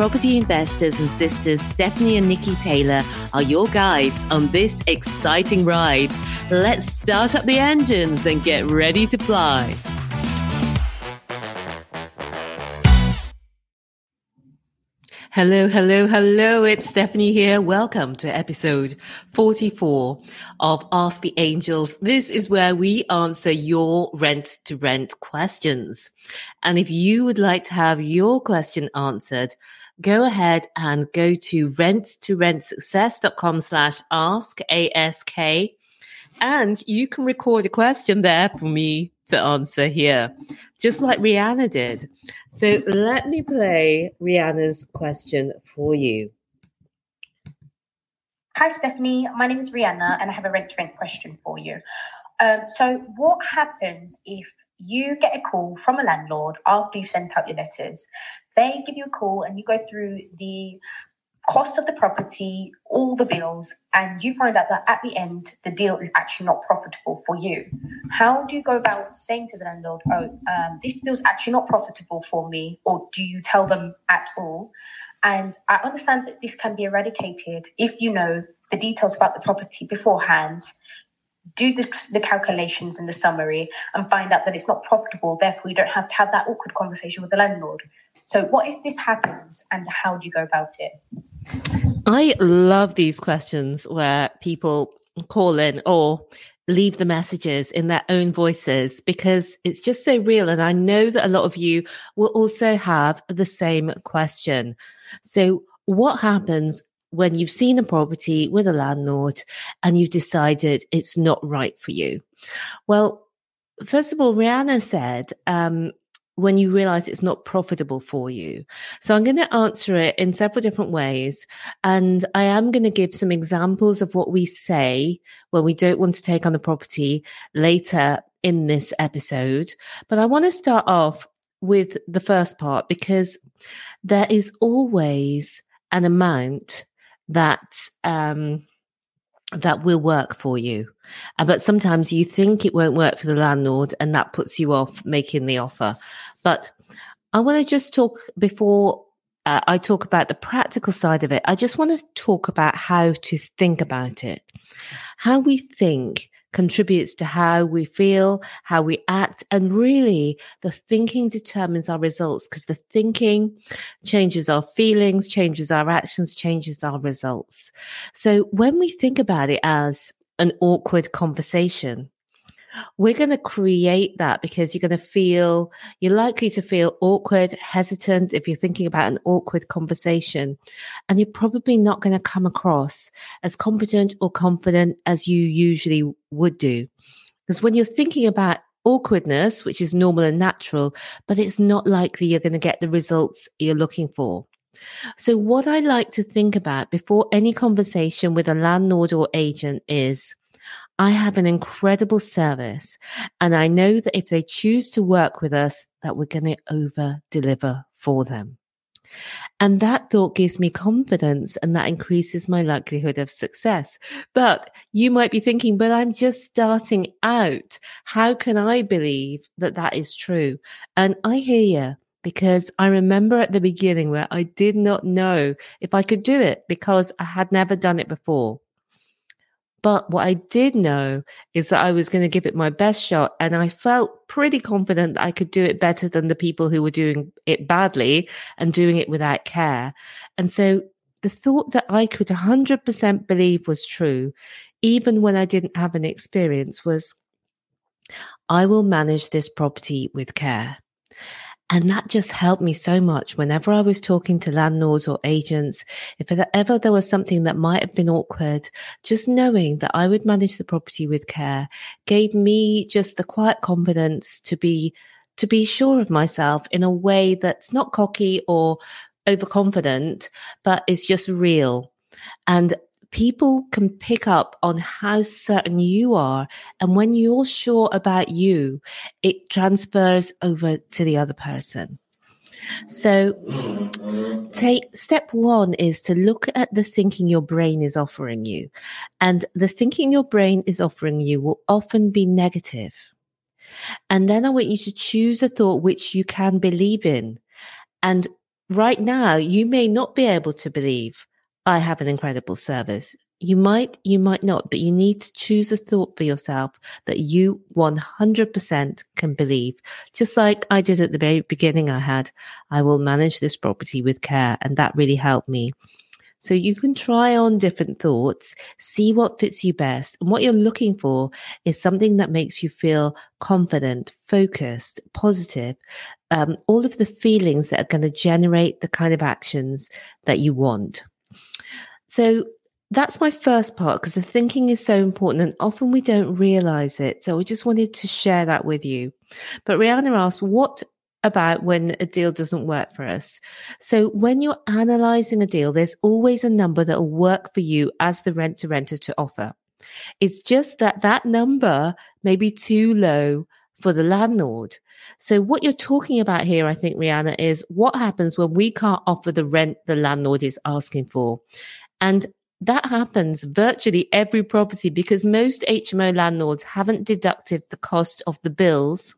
Property investors and sisters Stephanie and Nikki Taylor are your guides on this exciting ride. Let's start up the engines and get ready to fly. Hello, hello, hello. It's Stephanie here. Welcome to episode 44 of Ask the Angels. This is where we answer your rent to rent questions. And if you would like to have your question answered, go ahead and go to rent to rentsuccess.com slash ask ask and you can record a question there for me to answer here just like Rianna did. So let me play Rianna's question for you. Hi stephanie. My name is Rianna and i have a rent to rent question for you. Um, so what happens if you get a call from a landlord after you've sent out your letters they give you a call and you go through the cost of the property, all the bills, and you find out that at the end, the deal is actually not profitable for you. How do you go about saying to the landlord, oh, um, this deal's actually not profitable for me? Or do you tell them at all? And I understand that this can be eradicated if you know the details about the property beforehand, do the, the calculations and the summary, and find out that it's not profitable. Therefore, you don't have to have that awkward conversation with the landlord. So, what if this happens, and how do you go about it? I love these questions where people call in or leave the messages in their own voices because it's just so real. And I know that a lot of you will also have the same question. So, what happens when you've seen a property with a landlord and you've decided it's not right for you? Well, first of all, Rianna said um, when you realize it's not profitable for you. So I'm going to answer it in several different ways. And I am going to give some examples of what we say when we don't want to take on the property later in this episode. But I want to start off with the first part because there is always an amount that, um, that will work for you. Uh, but sometimes you think it won't work for the landlord and that puts you off making the offer. But I want to just talk before uh, I talk about the practical side of it. I just want to talk about how to think about it. How we think contributes to how we feel, how we act, and really the thinking determines our results because the thinking changes our feelings, changes our actions, changes our results. So when we think about it as an awkward conversation, we're going to create that because you're going to feel, you're likely to feel awkward, hesitant if you're thinking about an awkward conversation. And you're probably not going to come across as competent or confident as you usually would do. Because when you're thinking about awkwardness, which is normal and natural, but it's not likely you're going to get the results you're looking for. So, what I like to think about before any conversation with a landlord or agent is I have an incredible service. And I know that if they choose to work with us, that we're going to over deliver for them. And that thought gives me confidence and that increases my likelihood of success. But you might be thinking, but I'm just starting out. How can I believe that that is true? And I hear you because I remember at the beginning where I did not know if I could do it because I had never done it before. But what I did know is that I was going to give it my best shot. And I felt pretty confident that I could do it better than the people who were doing it badly and doing it without care. And so the thought that I could 100% believe was true, even when I didn't have an experience, was I will manage this property with care. And that just helped me so much whenever I was talking to landlords or agents. If ever there was something that might have been awkward, just knowing that I would manage the property with care gave me just the quiet confidence to be, to be sure of myself in a way that's not cocky or overconfident, but is just real. And people can pick up on how certain you are. And when you're sure about you, it transfers over to the other person. So, take step one is to look at the thinking your brain is offering you. And the thinking your brain is offering you will often be negative. And then I want you to choose a thought which you can believe in. And right now, you may not be able to believe, I have an incredible service. You might, you might not, but you need to choose a thought for yourself that you 100% can believe. Just like I did at the very beginning, I had, I will manage this property with care. And that really helped me. So you can try on different thoughts, see what fits you best. And what you're looking for is something that makes you feel confident, focused, positive, um, all of the feelings that are going to generate the kind of actions that you want. So that's my first part because the thinking is so important and often we don't realize it. So I just wanted to share that with you. But Rianna asked, what about when a deal doesn't work for us. So when you're analyzing a deal, there's always a number that will work for you as the rent to renter to offer. It's just that that number may be too low for the landlord. So what you're talking about here, I think, Rianna, is what happens when we can't offer the rent the landlord is asking for. And that happens virtually every property because most HMO landlords haven't deducted the cost of the bills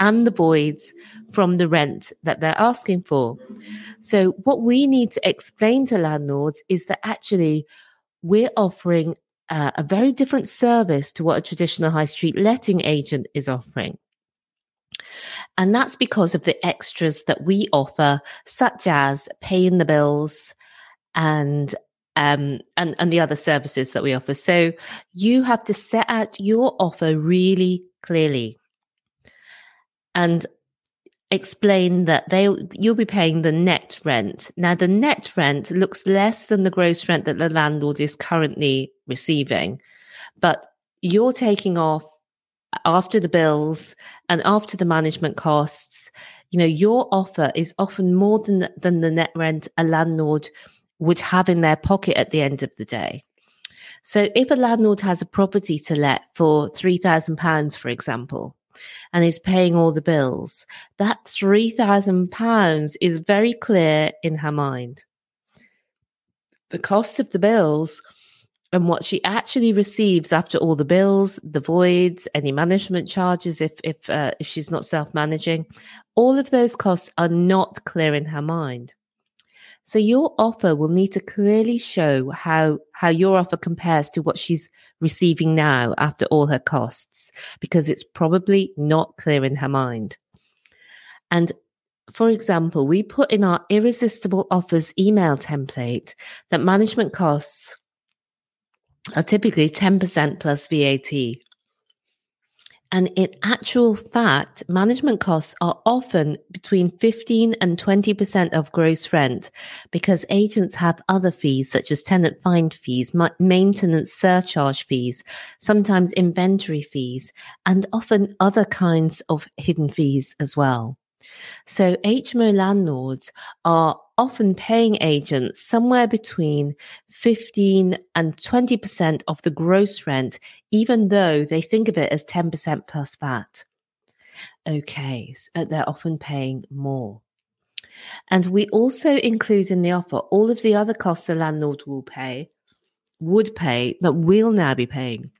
and the voids from the rent that they're asking for. So, what we need to explain to landlords is that actually we're offering uh, a very different service to what a traditional high street letting agent is offering. And that's because of the extras that we offer, such as paying the bills and um, and, and the other services that we offer. So you have to set out your offer really clearly and explain that they you'll be paying the net rent. Now the net rent looks less than the gross rent that the landlord is currently receiving, but you're taking off after the bills and after the management costs. You know, your offer is often more than than the net rent a landlord would have in their pocket at the end of the day. So if a landlord has a property to let for £3,000, for example, and is paying all the bills, that £3,000 is very clear in her mind. The cost of the bills and what she actually receives after all the bills, the voids, any management charges if if uh, if she's not self managing, all of those costs are not clear in her mind. So your offer will need to clearly show how, how your offer compares to what she's receiving now after all her costs, because it's probably not clear in her mind. And for example, we put in our irresistible offers email template that management costs are typically 10% plus VAT. And in actual fact, management costs are often between 15 and 20% of gross rent because agents have other fees such as tenant find fees, maintenance surcharge fees, sometimes inventory fees, and often other kinds of hidden fees as well. So HMO landlords are often paying agents somewhere between 15 and 20% of the gross rent, even though they think of it as 10% plus VAT. Okay, so uh, they're often paying more. And we also include in the offer all of the other costs the landlord will pay, would pay, that we'll now be paying.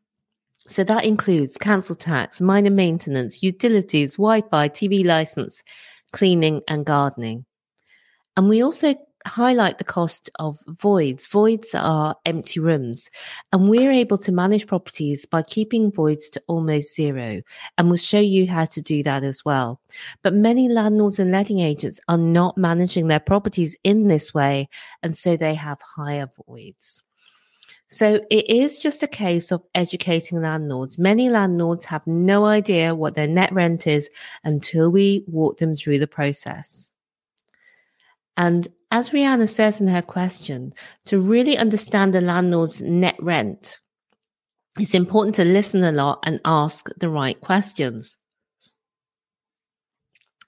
So that includes council tax, minor maintenance, utilities, Wi Fi, TV license, cleaning, and gardening. And we also highlight the cost of voids. Voids are empty rooms, and we're able to manage properties by keeping voids to almost zero. And we'll show you how to do that as well. But many landlords and letting agents are not managing their properties in this way, and so they have higher voids. So it is just a case of educating landlords. Many landlords have no idea what their net rent is until we walk them through the process. And as Rianna says in her question, to really understand the landlord's net rent, it's important to listen a lot and ask the right questions.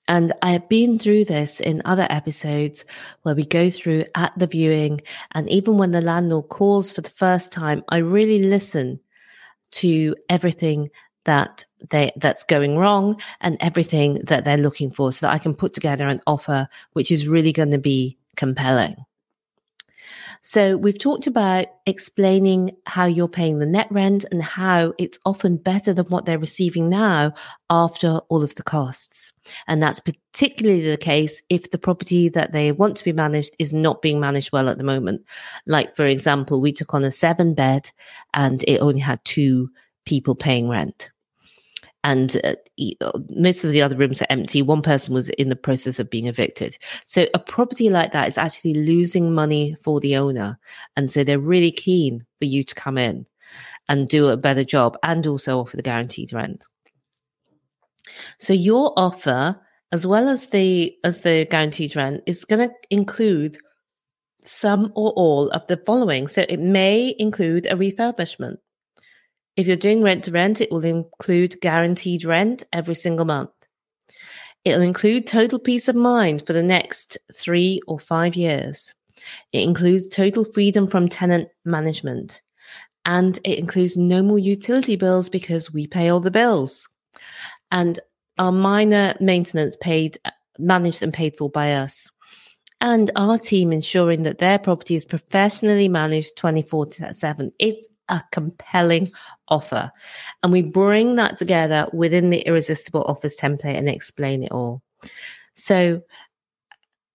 And I have been through this in other episodes where we go through at the viewing. And even when the landlord calls for the first time, I really listen to everything that they that's going wrong and everything that they're looking for so that I can put together an offer which is really going to be compelling. So we've talked about explaining how you're paying the net rent and how it's often better than what they're receiving now after all of the costs. And that's particularly the case if the property that they want to be managed is not being managed well at the moment. Like, for example, we took on a seven bed and it only had two people paying rent and uh, uh, most of the other rooms are empty. One person was in the process of being evicted. So a property like that is actually losing money for the owner. And so they're really keen for you to come in and do a better job and also offer the guaranteed rent. So your offer, as well as the as the guaranteed rent, is going to include some or all of the following. So it may include a refurbishment. If you're doing rent to rent, it will include guaranteed rent every single month. It'll include total peace of mind for the next three or five years. It includes total freedom from tenant management. And it includes no more utility bills because we pay all the bills. And our minor maintenance paid, managed and paid for by us. And our team ensuring that their property is professionally managed 24 7. It's a compelling offer. And we bring that together within the irresistible offers template and explain it all. So,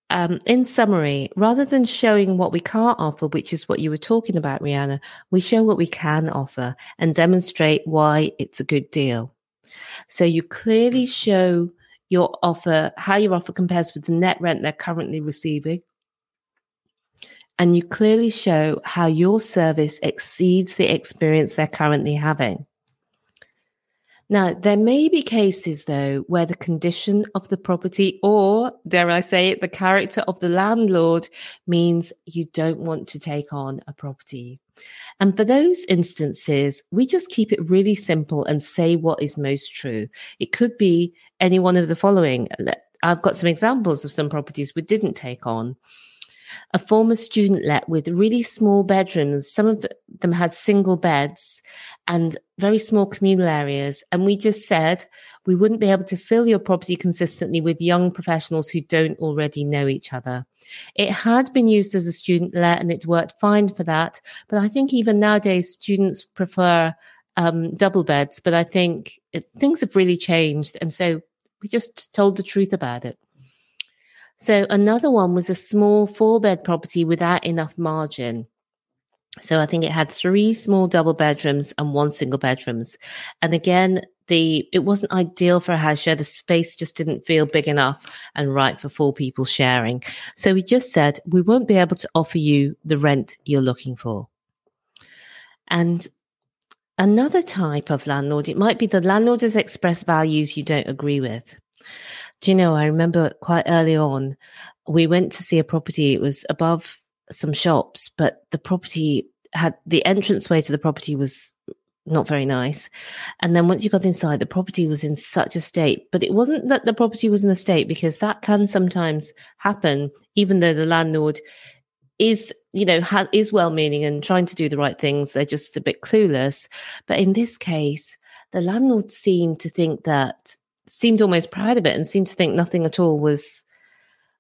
um, in summary, rather than showing what we can't offer, which is what you were talking about, Rianna, we show what we can offer and demonstrate why it's a good deal. So you clearly show your offer, how your offer compares with the net rent they're currently receiving, and you clearly show how your service exceeds the experience they're currently having. Now, there may be cases, though, where the condition of the property, or dare I say it, the character of the landlord means you don't want to take on a property. And for those instances, we just keep it really simple and say what is most true. It could be any one of the following. I've got some examples of some properties we didn't take on a former student let with really small bedrooms. Some of them had single beds and very small communal areas. And we just said we wouldn't be able to fill your property consistently with young professionals who don't already know each other. It had been used as a student let and it worked fine for that. But I think even nowadays, students prefer um, double beds. But I think it, things have really changed. And so we just told the truth about it. So another one was a small four bed property without enough margin. So I think it had three small double bedrooms and one single bedrooms. And again, the it wasn't ideal for a house share. The space just didn't feel big enough and right for four people sharing. So we just said we won't be able to offer you the rent you're looking for. And another type of landlord, it might be the landlord has expressed values you don't agree with. Do you know, I remember quite early on, we went to see a property. It was above some shops, but the property had the entranceway to the property was not very nice. And then once you got inside, the property was in such a state. But it wasn't that the property was in a state because that can sometimes happen, even though the landlord is, you know, ha- is well meaning and trying to do the right things. They're just a bit clueless. But in this case, the landlord seemed to think that seemed almost proud of it and seemed to think nothing at all was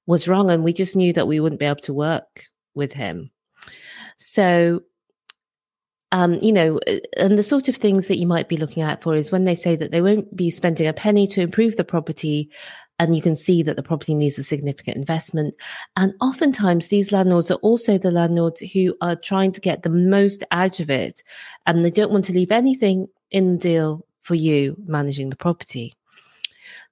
was wrong and we just knew that we wouldn't be able to work with him so um, you know, uh, and the sort of things that you might be looking out for is when they say that they won't be spending a penny to improve the property, and you can see that the property needs a significant investment. And oftentimes, these landlords are also the landlords who are trying to get the most out of it, and they don't want to leave anything in the deal for you managing the property.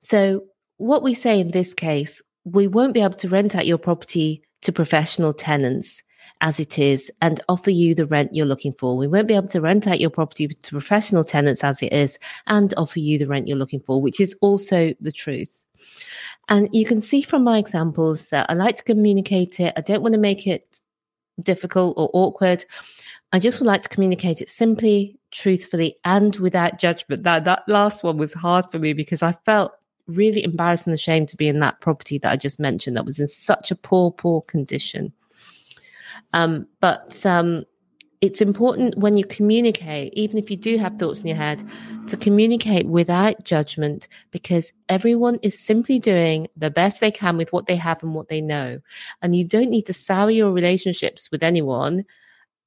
So, what we say in this case, we won't be able to rent out your property to professional tenants as it is and offer you the rent you're looking for. We won't be able to rent out your property to professional tenants as it is and offer you the rent you're looking for, which is also the truth. And you can see from my examples that I like to communicate it. I don't want to make it difficult or awkward. I just would like to communicate it simply, truthfully, and without judgment. Now, that last one was hard for me because I felt really embarrassed and ashamed to be in that property that I just mentioned that was in such a poor, poor condition. Um, but um, it's important when you communicate, even if you do have thoughts in your head, to communicate without judgment because everyone is simply doing the best they can with what they have and what they know. And you don't need to sour your relationships with anyone.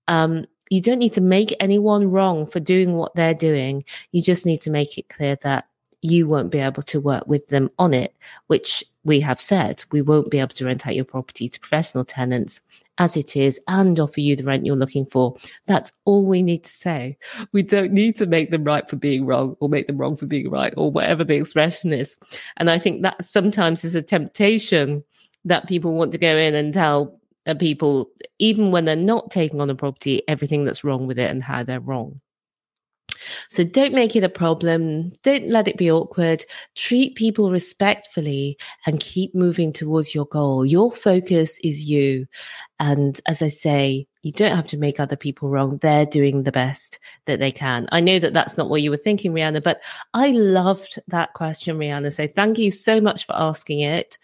Um, you don't need to make anyone wrong for doing what they're doing. You just need to make it clear that you won't be able to work with them on it, which we have said we won't be able to rent out your property to professional tenants as it is and offer you the rent you're looking for. That's all we need to say. We don't need to make them right for being wrong or make them wrong for being right or whatever the expression is. And I think that sometimes is a temptation that people want to go in and tell uh, people, even when they're not taking on a property, everything that's wrong with it and how they're wrong. So don't make it a problem. Don't let it be awkward. Treat people respectfully and keep moving towards your goal. Your focus is you. And as I say, you don't have to make other people wrong. They're doing the best that they can. I know that that's not what you were thinking, Rianna, but I loved that question, Rianna. So thank you so much for asking it.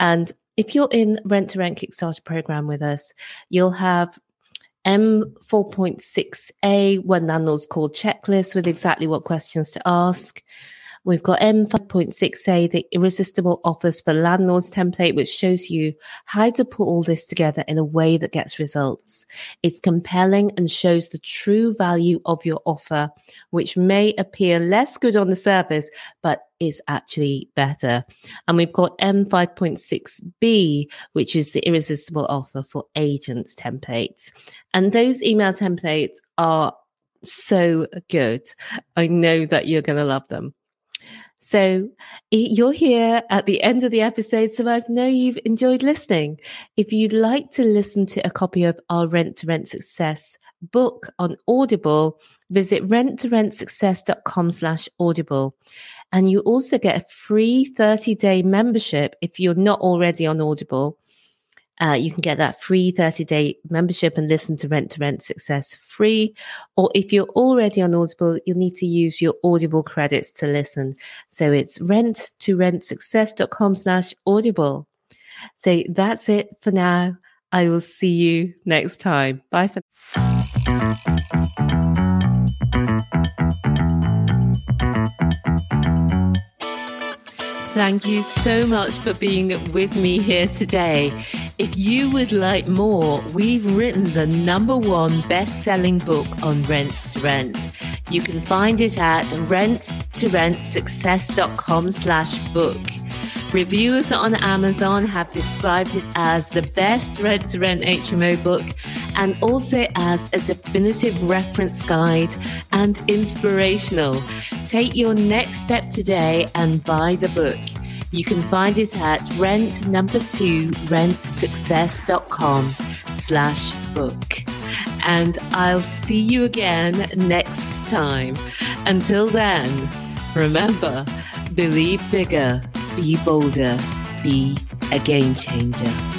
And if you're in Rent to Rent Kickstarter program with us, you'll have M4.6A, when landlords call checklist with exactly what questions to ask. We've got M5.6A, the irresistible offers for landlords template, which shows you how to put all this together in a way that gets results. It's compelling and shows the true value of your offer, which may appear less good on the surface, but is actually better. And we've got M5.6B, which is the irresistible offer for agents templates. And those email templates are so good. I know that you're going to love them. So you're here at the end of the episode, so I know you've enjoyed listening. If you'd like to listen to a copy of our Rent to Rent Success book on Audible, visit renttorentsuccess.com slash audible. And you also get a free 30 day membership if you're not already on Audible uh, you can get that free 30 day membership and listen to Rent to Rent Success free. Or if you're already on Audible, you'll need to use your Audible credits to listen. So it's rent to rentsuccess.com slash audible. So that's it for now. I will see you next time. Bye for Thank you so much for being with me here today. If you would like more, we've written the number one best selling book on rents to rent. You can find it at rentstorentsuccess.com slash book. Reviewers on Amazon have described it as the best rent to rent HMO book and also as a definitive reference guide and inspirational. Take your next step today and buy the book. You can find it at rent number two rentsuccess.com slash book. And I'll see you again next time. Until then, remember, believe bigger be bolder, be a game changer.